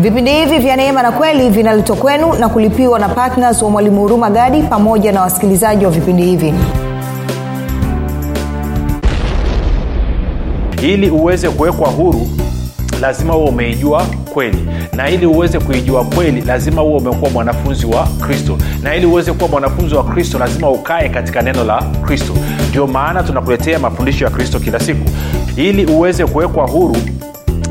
vipindi hivi vya neema na kweli vinaletwa kwenu na kulipiwa na ptns wa mwalimu huruma gadi pamoja na wasikilizaji wa vipindi hivi. Ili uweze kuwekwa huru lazima huwe umeijua kweli. Na ili uweze kuijua kweli lazima huwe umekuwa mwanafunzi wa kristo. Na ili uweze kuwa mwanafunzi wa kristo lazima ukae katika neno la kristo. Ndio maana tunakuletea mafundisho ya kristo kila siku. Ili uweze kuwekwa huru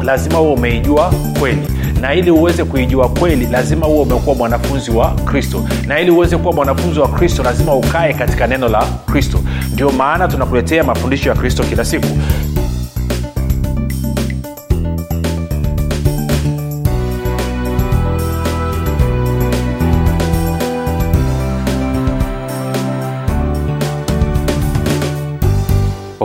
lazima huwe umeijua kweli na ili uweze kuijua kweli lazima huwe umekuwa mwanafunzi wa kristo. Na ili uweze kuwa mwanafunzi wa kristo lazima ukae katika neno la kristo. Ndio maana tunakuletea mafundisho ya kristo kila siku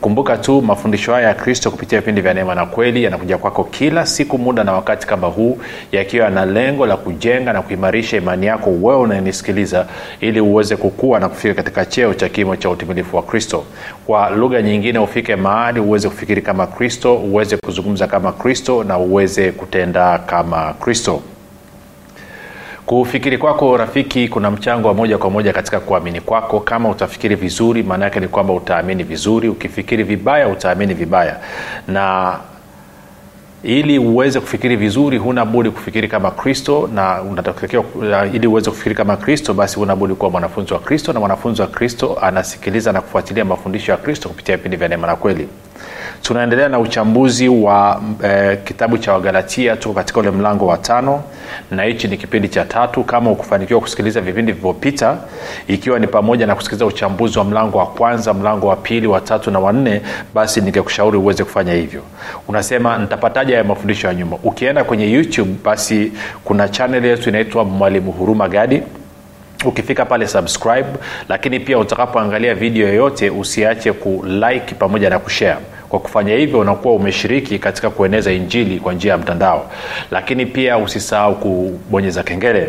kumbuka tu mafundisho haya ya kristo kupitia vipindi vya neema na kweli yanakuja kwako kila siku muda na wakati kama huu yakiwa na lengo la kujenga na kuimarisha imani yako wewe unayenisikiliza ili uweze kukua na kufika katika cheo cha kimo cha utimilifu wa kristo. Kwa lugha nyingine ufike mahali uweze kufikiri kama kristo uweze kuzungumza kama kristo na uweze kutenda kama kristo kufikiri kwako rafiki kuna mchango wa moja kwa moja katika kuamini kwako. Kama utafikiri vizuri maana yake ni kwamba utaamini vizuri. Ukifikiri vibaya utaamini vibaya. Na ili uweze kufikiri vizuri huna budi kufikiri kama kristo na unatakiwa ili uweze kufikiri kama kristo basi huna budi kuwa mwanafunzi wa kristo na mwanafunzi wa kristo anasikiliza na kufuatilia mafundisho ya kristo kupitia vipindi vya neema na kweli tunaendelea na uchambuzi wa eh, kitabu cha wagalatia. Tuko katika ule mlango wa tano na hichi ni kipindi cha tatu. Kama ukufanikiwa kusikiliza vipindi vilivyopita ikiwa ni pamoja na kusikiliza uchambuzi wa mlango wa kwanza mlango wa pili wa tatu na wanne basi ningekushauri uweze kufanya hivyo. Unasema nitapataja ya mafundisho ya nyuma? Ukienda kwenye youtube basi kuna chanel yetu inaitwa mwalimu huruma gadi ukifika pale subscribe. Lakini pia utakapoangalia video yoyote usiache kulike pamoja na kushare. Kwa kufanya hivyo unakuwa umeshiriki katika kueneza injili kwa njia ya mtandao. Lakini pia usisahau kubonyeza kengele.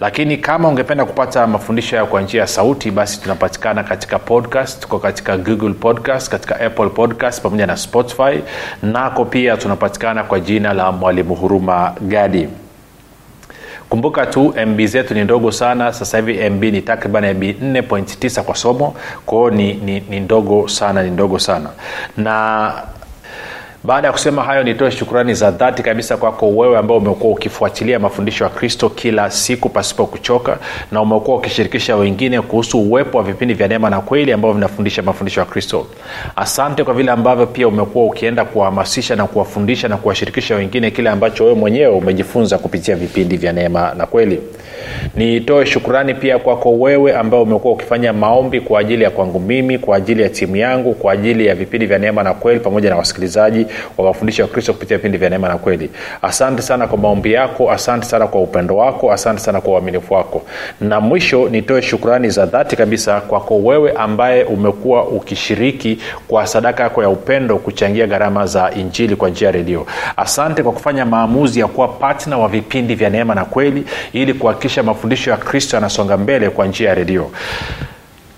Lakini kama ungependa kupata mafundisho hayo kwa njia ya sauti basi tunapatikana katika podcast tuko katika google podcast katika apple podcast pamoja na spotify. Nako pia tunapatikana kwa jina la mwalimu huruma gadi kumbuka tu mb zetu ni ndogo sana. Sasa hivi mb ni takriban mb 4.9 kwa somo. Kwao ni, ni, ni ndogo sana ni ndogo sana. Na baada ya kusema hayo nitoe shukrani za dhati kabisa kwako wewe ambao umekuwa ukifuatilia mafundisho ya kristo kila siku pasipo kuchoka na umekuwa ukishirikisha wengine kuhusu uwepo wa vipindi vya neema na kweli ambavyo vinafundisha mafundisho ya kristo. Asante kwa vile ambavyo pia umekuwa ukienda kuwahamasisha na kuwafundisha na kuwashirikisha wengine kile ambacho wewe mwenyewe umejifunza kupitia vipindi vya neema na kweli nitoe shukurani pia kwako wewe ambao umekuwa ukifanya maombi kwa ajili ya kwangu mimi kwa ajili ya timu yangu kwa ajili ya vipindi vya neema na kweli pamoja na wasikilizaji wa mafundisho ya kristo kupitia vipindi vya neema na kweli. Asante sana kwa maombi yako asante sana kwa upendo wako asante sana kwa uaminifu wako. Na mwisho nitoe shukurani za dhati kabisa kwako wewe ambaye umekuwa ukishiriki kwa sadaka yako ya upendo kuchangia gharama za injili kwa njia ya redio. Asante kwa kufanya maamuzi ya kuwa patna wa vipindi vya neema na kweli ili kuhakikisha mafundisho ya kristo yanasonga mbele kwa njia ya redio.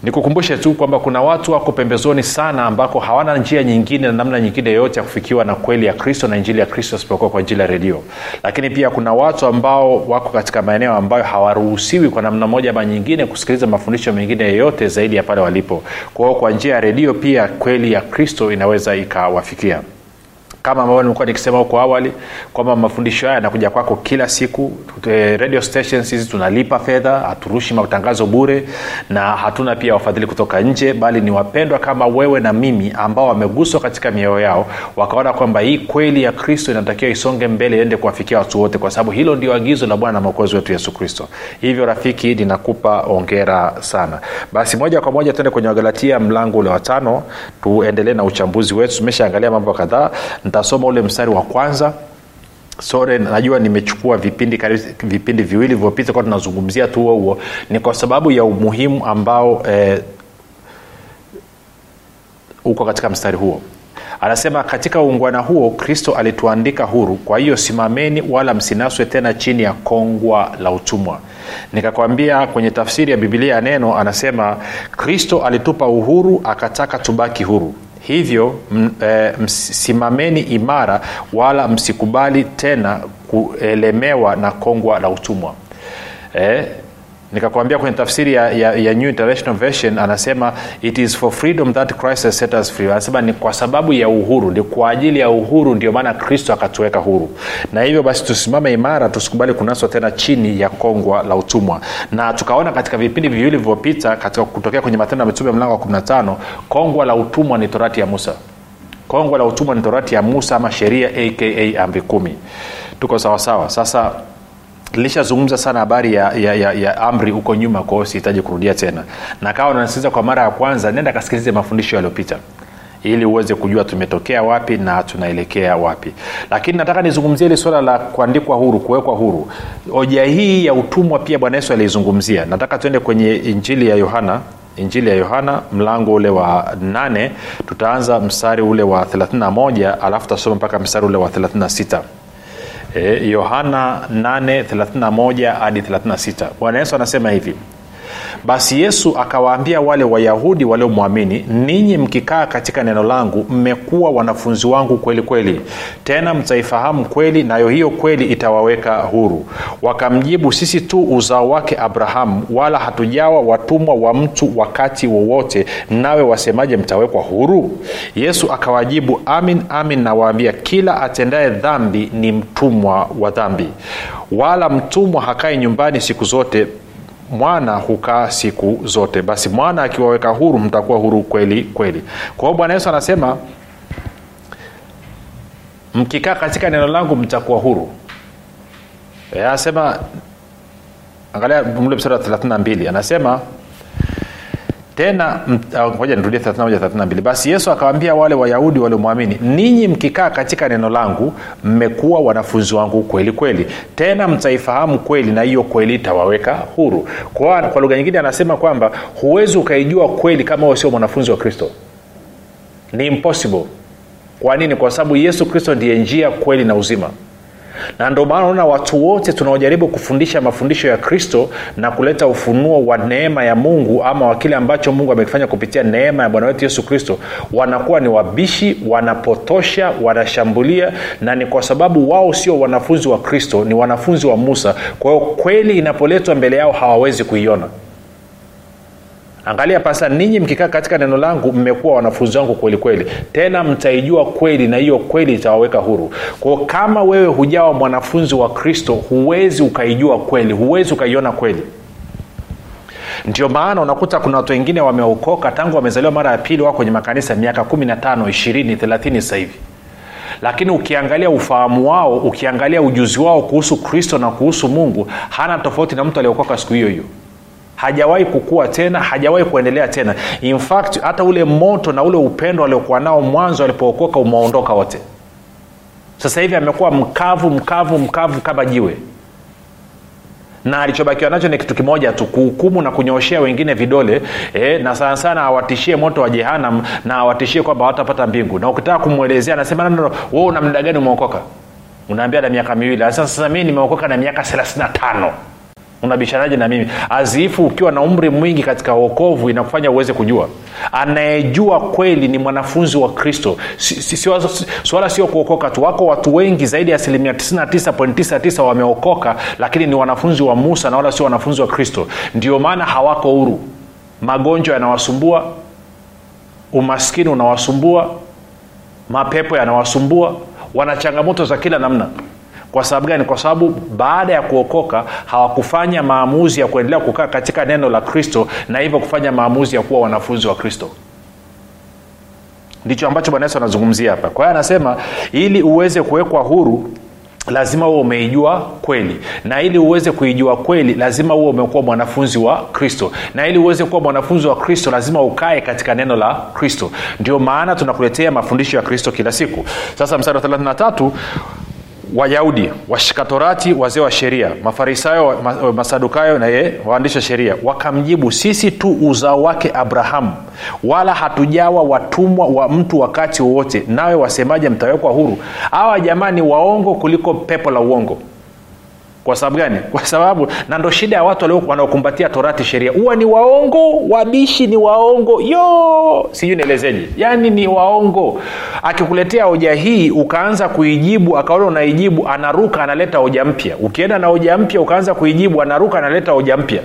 Nikukumbushe tu kwamba kuna watu wako pembezoni sana ambako hawana njia nyingine na namna nyingine yoyote ya kufikiwa na kweli ya kristo na injili ya kristo isipokuwa kwa njili ya redio. Lakini pia kuna watu ambao wako katika maeneo ambayo hawaruhusiwi kwa namna moja ama nyingine kusikiliza mafundisho mengine yeyote zaidi ya pale walipo. Kwao kwa njia ya redio pia kweli ya kristo inaweza ikawafikia kama ambavyo nimekuwa nikisema huko awali kwamba mafundisho haya yanakuja kwako kila siku. Radio stations hizi tunalipa fedha haturushi matangazo bure na hatuna pia wafadhili kutoka nje bali ni wapendwa kama wewe na mimi ambao wameguswa katika mioyo yao wakaona kwamba hii kweli ya kristo inatakiwa isonge mbele iende kuwafikia watu wote kwa sababu hilo ndio agizo la bwana na mwokozi wetu yesu kristo. Hivyo rafiki ninakupa ongera sana. Basi moja kwa moja tuende kwenye wagalatia mlango ule watano tuendelee na uchambuzi wetu. Tumeshaangalia mambo kadhaa nitasoma ule mstari wa kwanza. Sore najua nimechukua vipindi vipindi viwili vilivyopita kwa tunazungumzia tu huo huo. Ni kwa sababu ya umuhimu ambao eh, uko katika mstari huo. Anasema katika uungwana huo kristo alituandika huru. Kwa hiyo simameni wala msinaswe tena chini ya kongwa la utumwa. Nikakwambia kwenye tafsiri ya bibilia ya neno anasema kristo alitupa uhuru akataka tubaki huru hivyo m, e, msimameni imara wala msikubali tena kuelemewa na kongwa la utumwa. E, nikakwambia kwenye tafsiri ya, ya, ya new international version anasema it is for freedom that christ has set us free. Anasema ni kwa sababu ya uhuru ni kwa ajili ya uhuru ndio maana kristo akatuweka huru. Na hivyo basi tusimame imara tusikubali kunaswa tena chini ya kongwa la utumwa. Na tukaona katika vipindi viwili vilivyopita katika kutokea kwenye matendo ya mitume mlango wa 15 kongwa la utumwa ni torati ya musa. Kongwa la utumwa ni torati ya musa ama sheria aka amri kumi. Tuko sawasawa sasa lishazungumza sana habari ya, ya, ya, ya amri huko nyuma kwao sihitaji kurudia tena. Na kawa unasikiliza kwa mara ya kwanza nenda kasikilize mafundisho yaliyopita ili uweze kujua tumetokea wapi na tunaelekea wapi. Lakini nataka nizungumzie hili swala la kuandikwa huru kuwekwa huru. Hoja hii ya utumwa pia bwana yesu aliizungumzia. Nataka tuende kwenye injili ya yohana injili ya yohana mlango ule wa 8 tutaanza mstari ule wa 31 alafu tutasoma mpaka mstari ule wa 36 yohana 8 31 hadi 36 bwana yesu anasema hivi basi yesu akawaambia wale wayahudi waliomwamini ninyi mkikaa katika neno langu mmekuwa wanafunzi wangu kweli kweli. Tena mtaifahamu kweli nayo hiyo kweli itawaweka huru. Wakamjibu sisi tu uzao wake abrahamu wala hatujawa watumwa wa mtu wakati wowote nawe wasemaje mtawekwa huru? Yesu akawajibu amin amin nawaambia kila atendaye dhambi ni mtumwa wa dhambi. Wala mtumwa hakae nyumbani siku zote mwana hukaa siku zote. Basi mwana akiwaweka huru mtakuwa huru kweli kweli. Kwa hiyo bwana yesu anasema mkikaa katika neno langu mtakuwa huru. E, anasema angalia mle msara wa 32 anasema tena ngoja nirudie 31 basi yesu akawaambia wale wayahudi waliomwamini ninyi mkikaa katika neno langu mmekuwa wanafunzi wangu kweli kweli. Tena mtaifahamu kweli na hiyo kweli itawaweka huru. Kwa, kwa lugha nyingine anasema kwamba huwezi ukaijua kweli kama huwe sio mwanafunzi wa kristo. Ni impossible. Kwa nini? Kwa sababu yesu kristo ndiye njia kweli na uzima na ndio maana unaona watu wote tunaojaribu kufundisha mafundisho ya kristo na kuleta ufunuo wa neema ya mungu ama wa kile ambacho mungu amekifanya kupitia neema ya bwana wetu yesu kristo wanakuwa ni wabishi wanapotosha wanashambulia na ni kwa sababu wao sio wanafunzi wa kristo ni wanafunzi wa musa. Kwa hiyo kweli inapoletwa mbele yao hawawezi kuiona angalia pasa ninyi mkikaa katika neno langu mmekuwa wanafunzi wangu kweli kweli. Tena mtaijua kweli na hiyo kweli itawaweka huru. Kwao kama wewe hujawa mwanafunzi wa kristo huwezi ukaijua kweli huwezi ukaiona kweli. Ndio maana unakuta kuna watu wengine wameokoka tangu wamezaliwa mara ya pili wako kwenye makanisa miaka 15 20 30 sasa hivi. Lakini ukiangalia ufahamu wao ukiangalia ujuzi wao kuhusu kristo na kuhusu mungu hana tofauti na mtu aliokoka siku hiyo hiyo hajawahi kukua tena hajawahi kuendelea tena. In fact hata ule moto na ule upendo aliokuwa nao mwanzo alipookoka umeondoka wote. Sasa hivi amekuwa mkavu mkavu mkavu kama jiwe. Na alichobakiwa nacho ni kitu kimoja tu kuhukumu na kunyooshea wengine vidole eh, na sana sana awatishie moto wa jehanam na awatishie kwamba watapata mbingu. Na ukitaka kumwelezea anasema no, una mda gani umeokoka? Unaambia na miaka miwili. Sasa mii nimeokoka na miaka 35 unabishanaje na mimi? Azifu ukiwa na umri mwingi katika uokovu inakufanya uweze kujua. Anayejua kweli ni mwanafunzi wa kristo. Si, si, si, swala sio kuokoka tu. Wako watu wengi zaidi ya asilimia 99.99 wameokoka lakini ni wanafunzi wa musa na wala sio wanafunzi wa kristo. Ndio maana hawako huru. Magonjwa yanawasumbua umaskini unawasumbua mapepo yanawasumbua wana changamoto za kila namna kwa sababu gani? Kwa sababu baada ya kuokoka hawakufanya maamuzi ya kuendelea kukaa katika neno la kristo na hivyo kufanya maamuzi ya kuwa wanafunzi wa kristo. Ndicho ambacho bwana yesu anazungumzia hapa. Kwa hiyo anasema ili uweze kuwekwa huru lazima uwe umeijua kweli. Na ili uweze kuijua kweli lazima uwe umekuwa mwanafunzi wa kristo. Na ili uweze kuwa mwanafunzi wa kristo lazima ukae katika neno la kristo. Ndio maana tunakuletea mafundisho ya kristo kila siku. Sasa mstari wa 33 wayahudi washikatorati wazee wa sheria mafarisayo masadukayo na ye waandishi wa sheria wakamjibu sisi tu uzao wake abrahamu wala hatujawa watumwa wa mtu wakati wowote nawe wasemaje mtawekwa huru? Hawa jamani waongo kuliko pepo la uongo kwa sababu gani? Kwa sababu na ndo shida ya watu wanaokumbatia torati sheria. Huwa ni waongo wabishi ni waongo. Yo sijui nielezeje. Yaani ni waongo. Akikuletea hoja hii ukaanza kuijibu akaona unaijibu anaruka analeta hoja mpya. Ukienda na hoja mpya ukaanza kuijibu anaruka analeta hoja mpya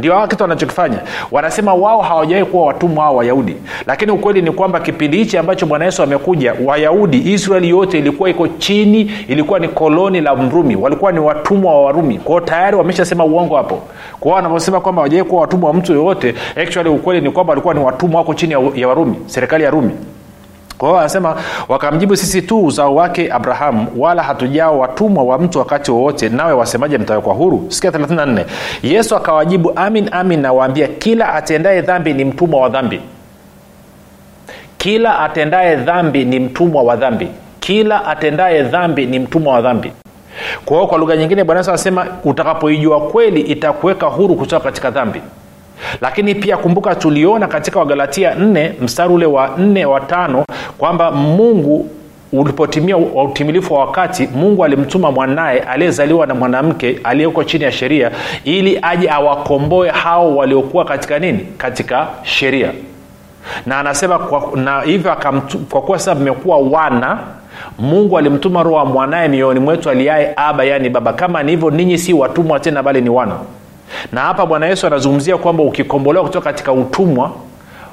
ndio hawa kitu wanachokifanya. Wanasema wao hawajawahi kuwa watumwa hao wayahudi. Lakini ukweli ni kwamba kipindi hichi ambacho bwana yesu amekuja wayahudi israeli yote ilikuwa iko chini ilikuwa ni koloni la mrumi. Walikuwa ni watumwa wa warumi. Kwao tayari wameshasema uongo hapo. Kwao wanavyosema kwamba hawajawahi kuwa watumwa wa mtu yoyote actually ukweli ni kwamba walikuwa ni watumwa wako chini ya warumi serikali ya rumi kwa hiyo anasema wakamjibu sisi tu uzao wake abrahamu wala hatujao watumwa wa mtu wakati wowote nawe wasemaje mtawekwa huru? Sikia 34 yesu akawajibu amin amin nawaambia kila atendaye dhambi ni mtumwa wa dhambi. Kila atendaye dhambi ni mtumwa wa dhambi. Kila atendaye dhambi ni mtumwa wa dhambi. Kwa hiyo kwa lugha nyingine bwana yesu anasema utakapoijua kweli itakuweka huru kutoka katika dhambi lakini pia kumbuka tuliona katika wagalatia 4 mstari ule wa 4 wa tano kwamba mungu ulipotimia utimilifu wa wakati mungu alimtuma mwanaye aliyezaliwa na mwanamke aliyeko chini ya sheria ili aje awakomboe hao waliokuwa katika nini? Katika sheria. Na anasema kwa, na hivyo kwa kuwa sasa mmekuwa wana mungu alimtuma roho wa mwanaye mioyoni mwetu aliaye aba yaani baba. Kama ni hivyo ninyi si watumwa tena bali ni wana na hapa bwana yesu anazungumzia kwamba ukikombolewa kutoka katika utumwa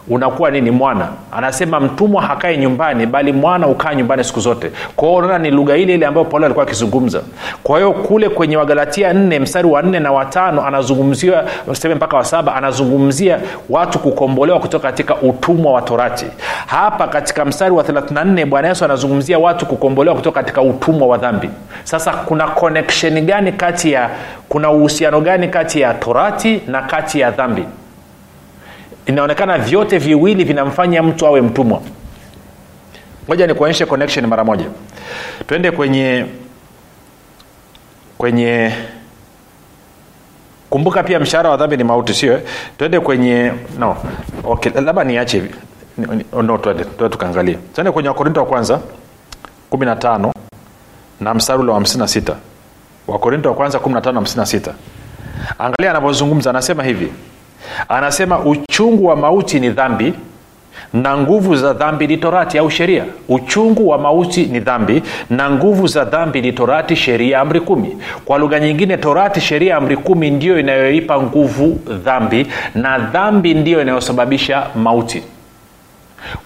unakuwa nini mwana? Anasema mtumwa hakae nyumbani bali mwana ukaa nyumbani siku zote. Kwao unaona ni lugha ile ile ambayo paulo alikuwa akizungumza. Kwa hiyo kule kwenye wagalatia nne mstari wa nne na watano anazungumzia seme mpaka wa saba anazungumzia watu kukombolewa kutoka katika utumwa wa torati. Hapa katika mstari wa 34 bwana yesu anazungumzia watu kukombolewa kutoka katika utumwa wa dhambi. Sasa kuna connection gani kati ya kuna uhusiano gani kati ya torati na kati ya dhambi inaonekana vyote viwili vinamfanya mtu awe mtumwa. Moja ni kuonyeshe connection mara moja. Twende kwenye kwenye kumbuka pia mshahara wa dhambi ni mauti sio? Twende kwenye no okay labda niache ni- no twende twende tukaangalia twende kwenye wakorinto wa kwanza 15 na mstari ule wa 56 wakorinto wa kwanza 15 56 angalia anavyozungumza anasema hivi anasema uchungu wa mauti ni dhambi na nguvu za dhambi ni torati au sheria. Uchungu wa mauti ni dhambi na nguvu za dhambi ni torati sheria amri kumi. Kwa lugha nyingine torati sheria amri kumi ndiyo inayoipa nguvu dhambi na dhambi ndiyo inayosababisha mauti.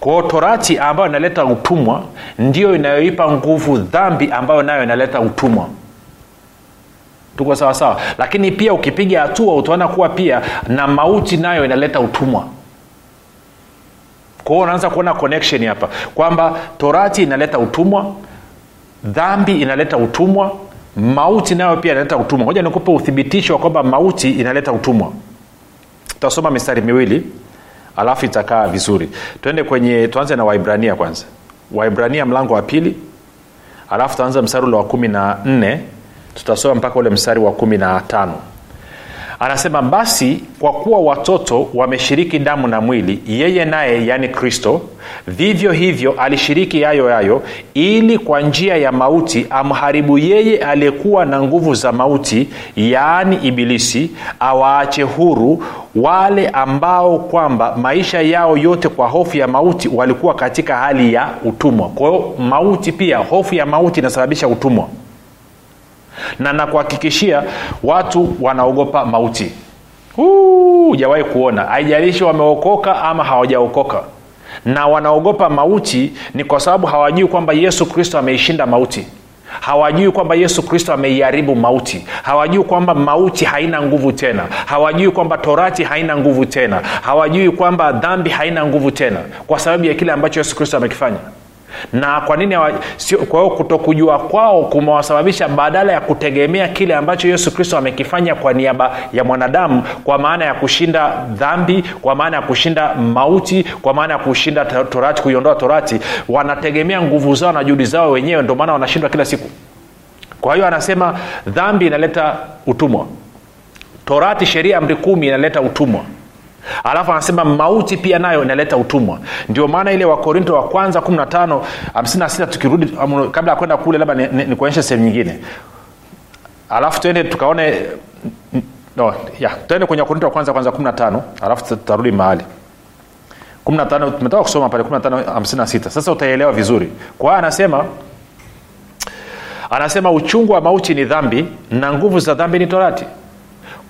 Kwao torati ambayo inaleta utumwa ndiyo inayoipa nguvu dhambi ambayo nayo inaleta utumwa tuko sawa sawa. Lakini pia ukipiga hatua utaona kuwa pia na mauti nayo inaleta utumwa. Kwa hiyo unaanza kuona connection hapa kwamba torati inaleta utumwa dhambi inaleta utumwa mauti nayo pia inaleta utumwa. Moja nikupe uthibitisho wa kwamba mauti inaleta utumwa. Tutasoma mistari miwili alafu itakaa vizuri. Twende kwenye tuanze na waibrania kwanza. Waibrania mlango wa pili alafu tuanze mstari ule wa kumi na nne tutasoma mpaka ule mstari wa kumi na tano. Anasema basi kwa kuwa watoto wameshiriki damu na mwili yeye naye yaani kristo vivyo hivyo alishiriki yayo yayo ili kwa njia ya mauti amharibu yeye aliyekuwa na nguvu za mauti yaani ibilisi awaache huru wale ambao kwamba maisha yao yote kwa hofu ya mauti walikuwa katika hali ya utumwa. Kwa hiyo mauti pia hofu ya mauti inasababisha utumwa na nakuhakikishia watu wanaogopa mauti. Hujawahi kuona. Haijalishi wameokoka ama hawajaokoka. Na wanaogopa mauti ni kwa sababu hawajui kwamba yesu kristo ameishinda mauti. Hawajui kwamba yesu kristo ameiharibu mauti. Hawajui kwamba mauti haina nguvu tena. Hawajui kwamba torati haina nguvu tena. Hawajui kwamba dhambi haina nguvu tena kwa sababu ya kile ambacho yesu kristo amekifanya na kwa nini hiyo kutokujua kwao kumewasababisha badala ya kutegemea kile ambacho yesu kristo amekifanya kwa niaba ya mwanadamu kwa maana ya kushinda dhambi kwa maana ya kushinda mauti kwa maana ya kushinda to- torati kuiondoa torati wanategemea nguvu zao na juhudi zao wenyewe ndio maana wanashindwa kila siku. Kwa hiyo anasema dhambi inaleta utumwa. Torati sheria amri kumi inaleta utumwa alafu anasema mauti pia nayo inaleta utumwa. Ndio maana ile wakorinto wa kwanza 15 56 tukirudi um, kabla ya kwenda kule labda nikuonyeshe ni, ni sehemu nyingine. Alafu tuende tukaone no, tuende kwenye wakorinto wa kwanza kwanza 15 alafu tutarudi mahali. 15 tumetoka kusoma pale 1556 sasa utaelewa vizuri. Kwa anasema anasema uchungu wa mauti ni dhambi na nguvu za dhambi ni torati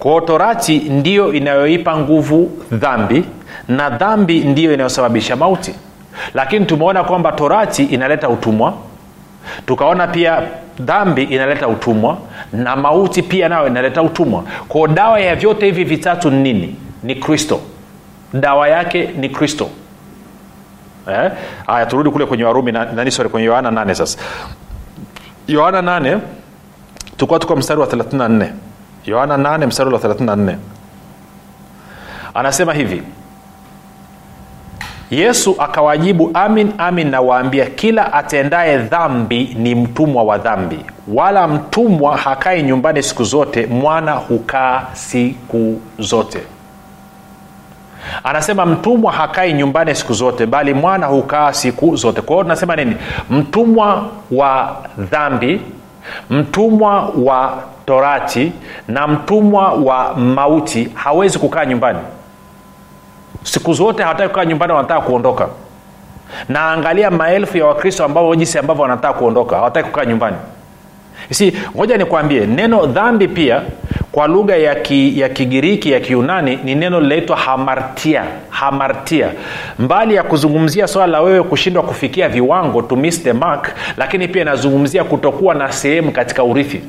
kwao torati ndiyo inayoipa nguvu dhambi na dhambi ndiyo inayosababisha mauti. Lakini tumeona kwamba torati inaleta utumwa. Tukaona pia dhambi inaleta utumwa na mauti pia nayo inaleta utumwa. Kwao dawa ya vyote hivi vitatu ni nini? Ni kristo. Dawa yake ni kristo. Haya eh? turudi kule kwenye warumi nani sorry kwenye yohana 8 sasa. Yohana 8 tukuwa tuko mstari wa 34 yohana 8 mstari wa 34 anasema hivi yesu akawajibu amin amin nawaambia kila atendaye dhambi ni mtumwa wa dhambi wala mtumwa hakai nyumbani siku zote mwana hukaa siku zote. Anasema mtumwa hakai nyumbani siku zote bali mwana hukaa siku zote. Kwa hiyo tunasema nini? Mtumwa wa dhambi mtumwa wa torati na mtumwa wa mauti hawezi kukaa nyumbani. Siku zote hawataki kukaa nyumbani wanataka kuondoka. Naangalia maelfu ya wakristo ambao jinsi ambavyo wanataka kuondoka hawataki kukaa nyumbani. Si ngoja nikwambie neno dhambi pia kwa lugha ya, ki, ya kigiriki ya kiunani ni neno linaitwa hamartia hamartia. Mbali ya kuzungumzia swala la wewe kushindwa kufikia viwango to miss the mark lakini pia inazungumzia kutokuwa na sehemu katika urithi.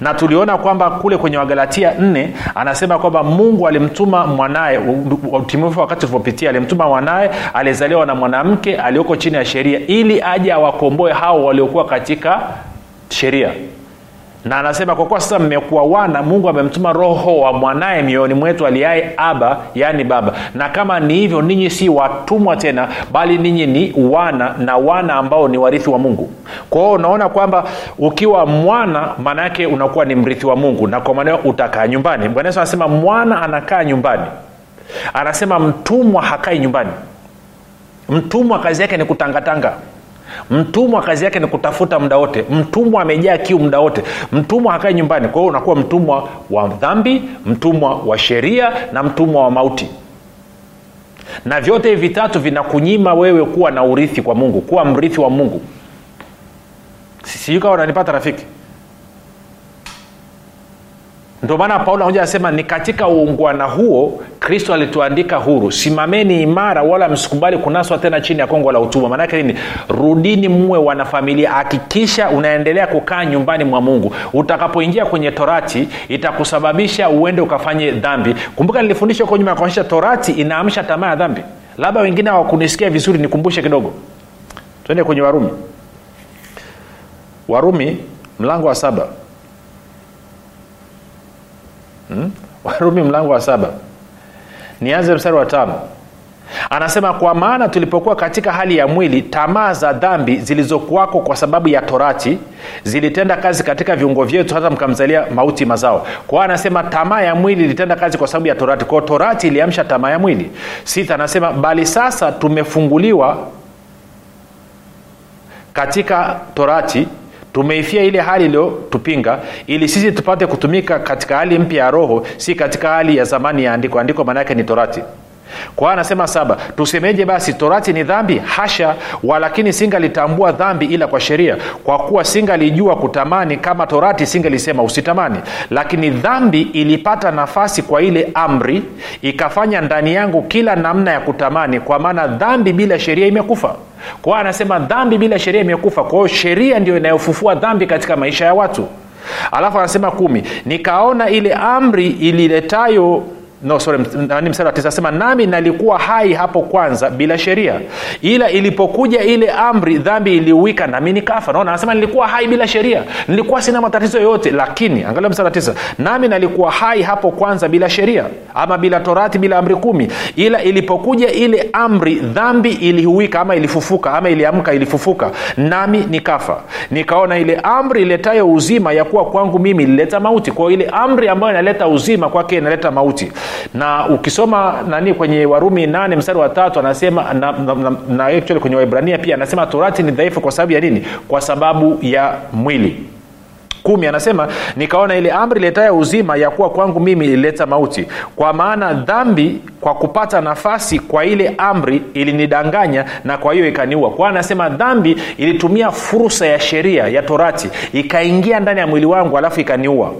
Na tuliona kwamba kule kwenye wagalatia nne anasema kwamba mungu alimtuma mwanaye utimifu wakati ulivyopitia alimtuma mwanaye aliyezaliwa na mwanamke aliyoko chini ya sheria ili aje awakomboe hao waliokuwa katika sheria na anasema kwa kuwa sasa mmekuwa wana mungu amemtuma roho wa mwanaye mioyoni mwetu aliaye aba yaani baba. Na kama ni hivyo ninyi si watumwa tena bali ninyi ni wana na wana ambao ni warithi wa mungu. Kwa unaona kwamba ukiwa mwana maana yake unakuwa ni mrithi wa mungu na kwa maana utakaa nyumbani. Bwana anasema mwana anakaa nyumbani. Anasema mtumwa hakai nyumbani. Mtumwa kazi yake ni kutangatanga mtumwa kazi yake ni kutafuta muda wote. Mtumwa amejaa kiu muda wote. Mtumwa hakai nyumbani. Kwa hiyo unakuwa mtumwa wa dhambi mtumwa wa sheria na mtumwa wa mauti. Na vyote hivi vitatu vinakunyima wewe kuwa na urithi kwa mungu kuwa mrithi wa mungu. Sijui kawa unanipata rafiki ndio maana paulo anakuja anasema ni katika uungwana huo kristo alituandika huru. Simameni imara wala msikubali kunaswa tena chini ya kongo la utumwa. Maanake nini? Rudini muwe wanafamilia. Hakikisha unaendelea kukaa nyumbani mwa mungu. Utakapoingia kwenye torati itakusababisha uende ukafanye dhambi. Kumbuka nilifundisha huko nyuma kuonyesha torati inaamsha tamaa ya dhambi. Labda wengine hawakunisikia vizuri nikumbushe kidogo. Twende kwenye warumi. Warumi mlango wa saba hmm? warumi mlango wa saba. Nianze mstari wa tano. Anasema kwa maana tulipokuwa katika hali ya mwili tamaa za dhambi zilizokuwako kwa sababu ya torati zilitenda kazi katika viungo vyetu hata mkamzalia mauti mazao. Kwao anasema tamaa ya mwili ilitenda kazi kwa sababu ya torati. Kwao torati iliamsha tamaa ya mwili. Sita anasema bali sasa tumefunguliwa katika torati tumeifia ile hali iliyotupinga ili sisi tupate kutumika katika hali mpya ya roho si katika hali ya zamani ya andiko. Andiko maana yake ni torati kwa anasema saba tusemeje basi torati ni dhambi? Hasha walakini singalitambua dhambi ila kwa sheria kwa kuwa singalijua kutamani kama torati singelisema usitamani. Lakini dhambi ilipata nafasi kwa ile amri ikafanya ndani yangu kila namna ya kutamani kwa maana dhambi bila sheria imekufa. Kwa anasema dhambi bila sheria imekufa kwa hiyo sheria ndio inayofufua dhambi katika maisha ya watu. Alafu anasema kumi nikaona ile amri ililetayo no sorry nani mstari wa tisa. Asema nami nalikuwa hai hapo kwanza bila sheria. Ila ilipokuja ile amri dhambi iliwika nami nikafa. Naona anasema nilikuwa hai bila sheria. Nilikuwa sina matatizo yoyote lakini angalia msara tisa nami nalikuwa hai hapo kwanza bila sheria ama bila torati bila amri kumi. Ila ilipokuja ile amri dhambi ilihuika ama ilifufuka ama iliamka ilifufuka nami nikafa. Nikaona ile amri iletayo uzima ya kuwa kwangu mimi ilileta mauti. Kwao ile amri ambayo inaleta uzima kwake inaleta mauti na ukisoma nani kwenye warumi nane mstari wa tatu anasema na, na, na, na actually kwenye waibrania pia anasema torati ni dhaifu kwa sababu ya nini? Kwa sababu ya mwili. Kumi anasema nikaona ile amri letayo uzima ya kuwa kwangu mimi ilileta mauti. Kwa maana dhambi kwa kupata nafasi kwa ile amri ilinidanganya na kwa hiyo ikaniua. Kwa anasema dhambi ilitumia fursa ya sheria ya torati ikaingia ndani ya mwili wangu alafu ikaniua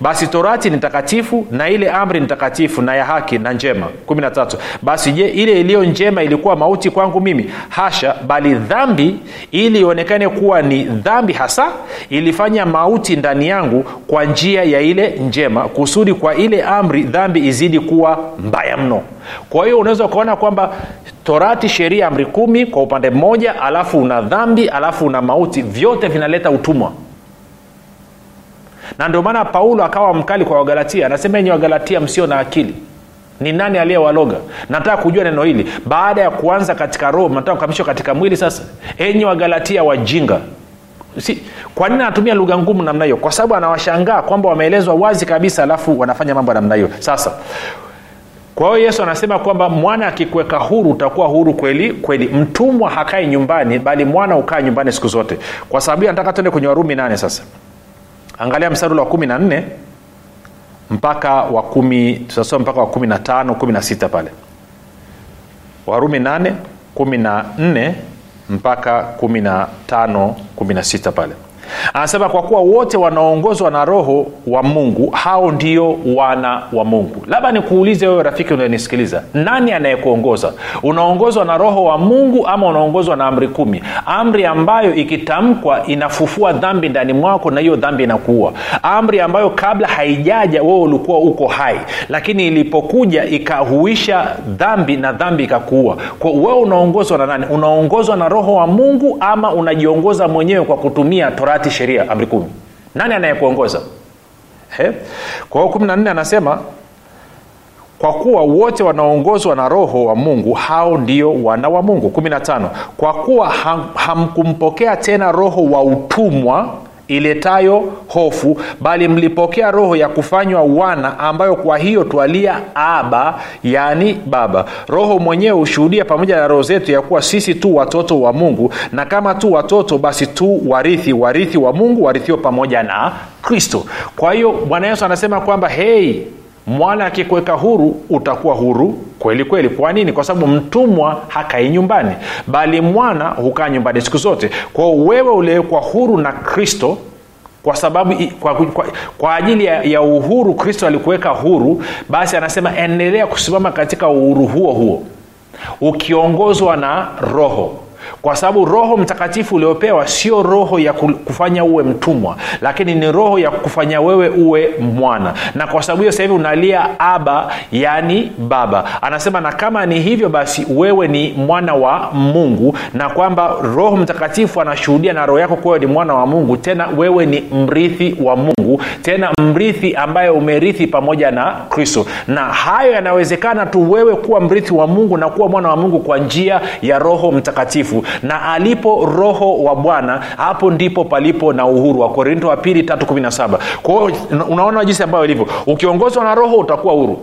basi torati ni takatifu na ile amri ni takatifu na ya haki na njema. 13 basi je ile iliyo njema ilikuwa mauti kwangu mimi? Hasha bali dhambi ili ionekane kuwa ni dhambi hasa ilifanya mauti ndani yangu kwa njia ya ile njema kusudi kwa ile amri dhambi izidi kuwa mbaya mno. Kwa hiyo unaweza ukaona kwamba torati sheria amri kumi kwa upande mmoja alafu una dhambi alafu una mauti vyote vinaleta utumwa na ndio maana paulo akawa mkali kwa wagalatia. Anasema enye wagalatia msio na akili. Ni nani aliyewaloga? Nataka kujua neno hili. Baada ya kuanza katika roho nataka kukamishwa katika mwili sasa? Enyi wagalatia wajinga. Si, kwa nini anatumia lugha ngumu namna hiyo? Kwa sababu anawashangaa kwamba wameelezwa wazi kabisa alafu wanafanya mambo namna hiyo. Sasa kwa hiyo yesu anasema kwamba mwana akikuweka huru utakuwa huru kweli kweli. Mtumwa hakai nyumbani bali mwana ukaa nyumbani siku zote. Kwa sababu hiyo anataka tuende kwenye warumi nane sasa angalia mstari wa kumi na nne mpaka wa kumi tutasoma mpaka wa kumi na tano kumi na sita pale. Warumi nane kumi na nne mpaka kumi na tano kumi na sita pale anasema kwa kuwa wote wanaoongozwa na roho wa mungu hao ndio wana wa mungu. Labda nikuulize wewe rafiki unanisikiliza nani anayekuongoza? Unaongozwa na roho wa mungu ama unaongozwa na amri kumi? Amri ambayo ikitamkwa inafufua dhambi ndani mwako na hiyo dhambi inakuua. Amri ambayo kabla haijaja wewe ulikuwa uko hai lakini ilipokuja ikahuisha dhambi na dhambi ikakuua. Wewe unaongozwa na nani? Unaongozwa na roho wa mungu ama unajiongoza mwenyewe kwa kutumia torati sheria amri kumi. Nani anayekuongoza? Kwa hiyo kumi na nne anasema kwa kuwa wote wanaongozwa na roho wa mungu hao ndio wana wa mungu. 15 kwa kuwa ham, hamkumpokea tena roho wa utumwa iletayo hofu bali mlipokea roho ya kufanywa wana ambayo kwa hiyo twalia aba yaani baba. Roho mwenyewe hushuhudia pamoja na roho zetu ya kuwa sisi tu watoto wa mungu na kama tu watoto basi tu warithi warithi wa mungu warithiwa pamoja na kristo. Kwa hiyo bwana yesu anasema kwamba hei mwana akikuweka huru utakuwa huru kweli kweli. Kwa nini? Kwa sababu mtumwa hakai nyumbani bali mwana hukaa nyumbani siku zote. Kwao wewe uliwekwa huru na kristo kwa sababu kwa, kwa, kwa ajili ya, ya uhuru kristo alikuweka huru basi anasema endelea kusimama katika uhuru huo huo ukiongozwa na roho kwa sababu roho mtakatifu uliopewa sio roho ya kufanya uwe mtumwa lakini ni roho ya kufanya wewe uwe mwana. Na kwa sababu hiyo hivi unalia aba yaani baba. Anasema na kama ni hivyo basi wewe ni mwana wa mungu. Na kwamba roho mtakatifu anashuhudia na roho yako kuwewe ni mwana wa mungu tena wewe ni mrithi wa mungu tena mrithi ambaye umerithi pamoja na kristo. Na hayo yanawezekana tu wewe kuwa mrithi wa mungu na kuwa mwana wa mungu kwa njia ya roho mtakatifu na alipo roho wa bwana hapo ndipo palipo na uhuru. Wa korinto wa pili 317 kwao unaona jinsi ambayo ilivyo. Ukiongozwa na roho utakuwa huru.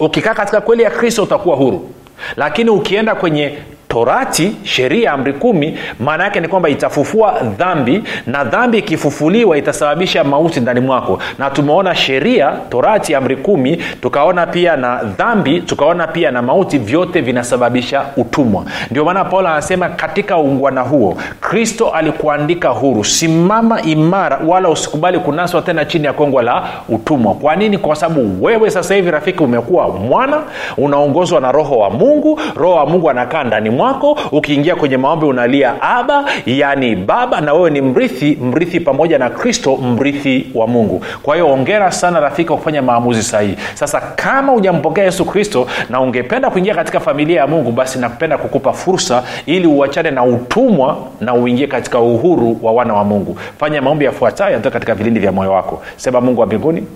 Ukikaa katika kweli ya kristo utakuwa huru. Lakini ukienda kwenye torati sheria amri kumi maana yake ni kwamba itafufua dhambi na dhambi ikifufuliwa itasababisha mauti ndani mwako. Na tumeona sheria torati amri kumi tukaona pia na dhambi tukaona pia na mauti vyote vinasababisha utumwa. Ndio maana paulo anasema katika ungwana huo kristo alikuandika huru. Simama imara wala usikubali kunaswa tena chini ya kongwa la utumwa. Kwa nini? Kwa sababu wewe sasa hivi rafiki umekuwa mwana unaongozwa na roho wa mungu. Roho wa mungu anakaa ndani mwako ukiingia kwenye maombi unalia aba yani baba na wewe ni mrithi mrithi pamoja na kristo mrithi wa mungu. Kwa hiyo ongera sana rafiki wa kufanya maamuzi sahihi. Sasa kama hujampokea yesu kristo na ungependa kuingia katika familia ya mungu basi nakupenda kukupa fursa ili uachane na utumwa na uingie katika uhuru wa wana wa mungu. Fanya maombi yafuatayo yanatoka katika vilindi vya moyo wako. Sema mungu wa mbinguni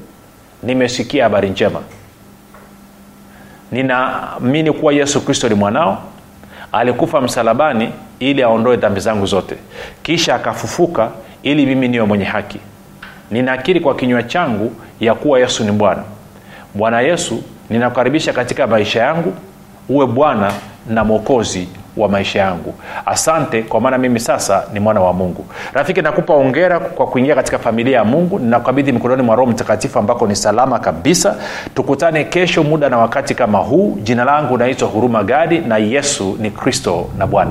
nimesikia habari njema. Ninaamini kuwa yesu kristo ni mwanao alikufa msalabani ili aondoe dhambi zangu zote. Kisha akafufuka ili mimi niwe mwenye haki. Ninaakiri kwa kinywa changu ya kuwa yesu ni bwana. Bwana yesu ninakukaribisha katika maisha yangu uwe bwana na mwokozi wa maisha yangu. Asante kwa maana mimi sasa ni mwana wa mungu. Rafiki nakupa ongera kwa kuingia katika familia ya mungu. Ninakabidhi mikononi mwa roho mtakatifu ambako ni salama kabisa. Tukutane kesho muda na wakati kama huu. Jina langu naitwa huruma gadi na yesu ni kristo na bwana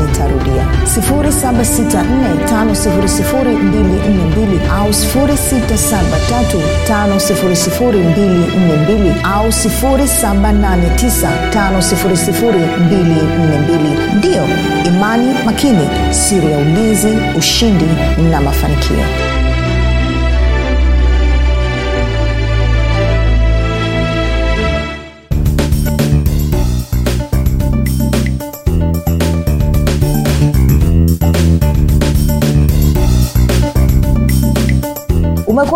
nitarudia. 7645242 au 6735242 au 7895242 ndiyo imani makini siri ya ulinzi ushindi na mafanikio cuerpo